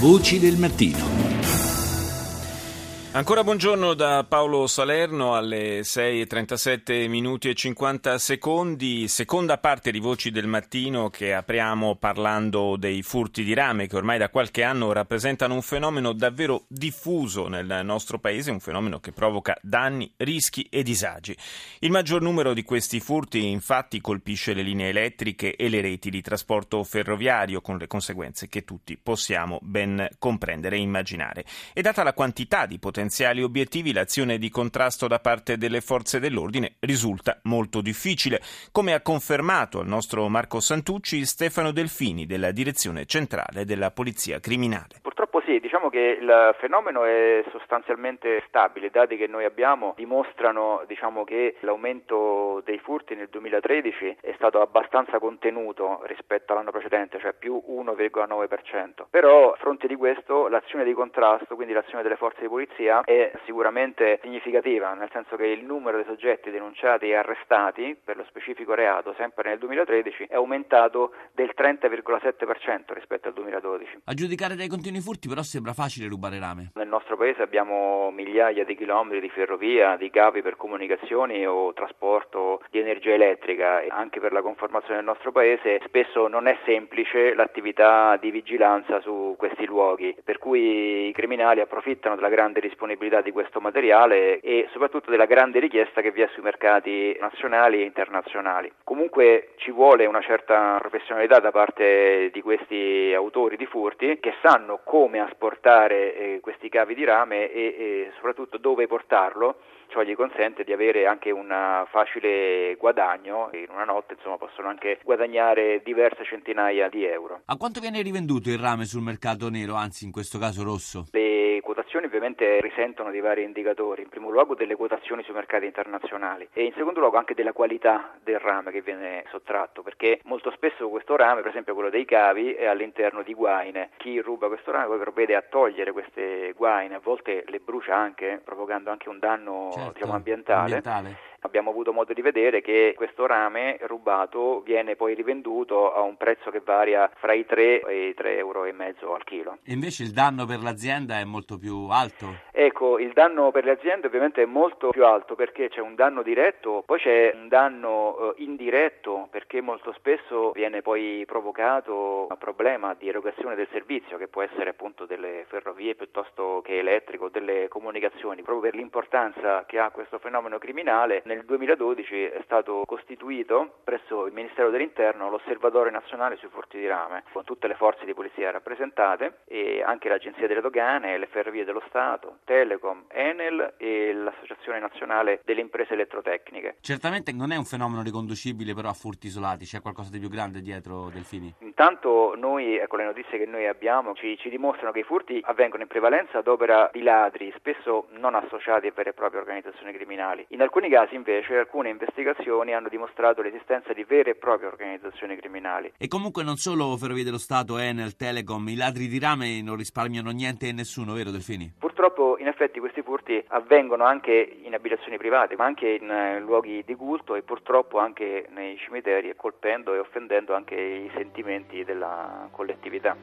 Voci del mattino. Ancora buongiorno da Paolo Salerno alle 6.37 minuti e 50 secondi, seconda parte di Voci del Mattino che apriamo parlando dei furti di rame che ormai da qualche anno rappresentano un fenomeno davvero diffuso nel nostro paese, un fenomeno che provoca danni, rischi e disagi. Il maggior numero di questi furti infatti colpisce le linee elettriche e le reti di trasporto ferroviario con le conseguenze che tutti possiamo ben comprendere e immaginare. E data la quantità di potenziali potenziali obiettivi l'azione di contrasto da parte delle forze dell'ordine risulta molto difficile, come ha confermato al nostro Marco Santucci Stefano Delfini della Direzione Centrale della Polizia Criminale. Sì, diciamo che il fenomeno è sostanzialmente stabile, i dati che noi abbiamo dimostrano diciamo, che l'aumento dei furti nel 2013 è stato abbastanza contenuto rispetto all'anno precedente, cioè più 1,9%. Però a fronte di questo l'azione di contrasto, quindi l'azione delle forze di polizia è sicuramente significativa, nel senso che il numero dei soggetti denunciati e arrestati per lo specifico reato, sempre nel 2013, è aumentato del 30,7% rispetto al 2012. A giudicare dai continui furti però sembra facile rubare rame. Nel nostro paese abbiamo migliaia di chilometri di ferrovia, di cavi per comunicazioni o trasporto di energia elettrica e anche per la conformazione del nostro paese spesso non è semplice l'attività di vigilanza su questi luoghi, per cui i criminali approfittano della grande disponibilità di questo materiale e soprattutto della grande richiesta che vi è sui mercati nazionali e internazionali. Comunque ci vuole una certa professionalità da parte di questi autori di furti che sanno come asportare eh, questi cavi di rame e, e soprattutto dove portarlo ciò gli consente di avere anche un facile guadagno in una notte insomma possono anche guadagnare diverse centinaia di euro. A quanto viene rivenduto il rame sul mercato nero, anzi in questo caso rosso? Quotazioni ovviamente risentono di vari indicatori, in primo luogo delle quotazioni sui mercati internazionali e in secondo luogo anche della qualità del rame che viene sottratto, perché molto spesso questo rame, per esempio quello dei cavi, è all'interno di guaine. Chi ruba questo rame poi provvede a togliere queste guaine, a volte le brucia anche, provocando anche un danno certo, diciamo, ambientale. ambientale abbiamo avuto modo di vedere che questo rame rubato viene poi rivenduto a un prezzo che varia fra i 3 e i 3 euro e mezzo al chilo. E invece il danno per l'azienda è molto più alto? Ecco, il danno per le aziende ovviamente è molto più alto perché c'è un danno diretto, poi c'è un danno eh, indiretto perché molto spesso viene poi provocato un problema di erogazione del servizio che può essere appunto delle ferrovie piuttosto che elettrico, delle comunicazioni, proprio per l'importanza che ha questo fenomeno criminale nel 2012 è stato costituito presso il Ministero dell'Interno l'Osservatorio Nazionale sui furti di rame, con tutte le forze di polizia rappresentate e anche l'Agenzia delle Dogane, le Ferrovie dello Stato, Telecom, Enel e l'Associazione Nazionale delle Imprese Elettrotecniche. Certamente non è un fenomeno riconducibile però a furti isolati, c'è qualcosa di più grande dietro Delfini? Intanto noi, ecco le notizie che noi abbiamo, ci, ci dimostrano che i furti avvengono in prevalenza ad opera di ladri, spesso non associati a vere e proprie organizzazioni criminali. In alcuni casi invece alcune investigazioni hanno dimostrato l'esistenza di vere e proprie organizzazioni criminali. E comunque non solo Ferrovie dello Stato, Enel, Telecom, i ladri di rame non risparmiano niente e nessuno, vero Delfini? Purtroppo in effetti questi furti avvengono anche in abitazioni private, ma anche in eh, luoghi di culto e purtroppo anche nei cimiteri, colpendo e offendendo anche i sentimenti della collettività.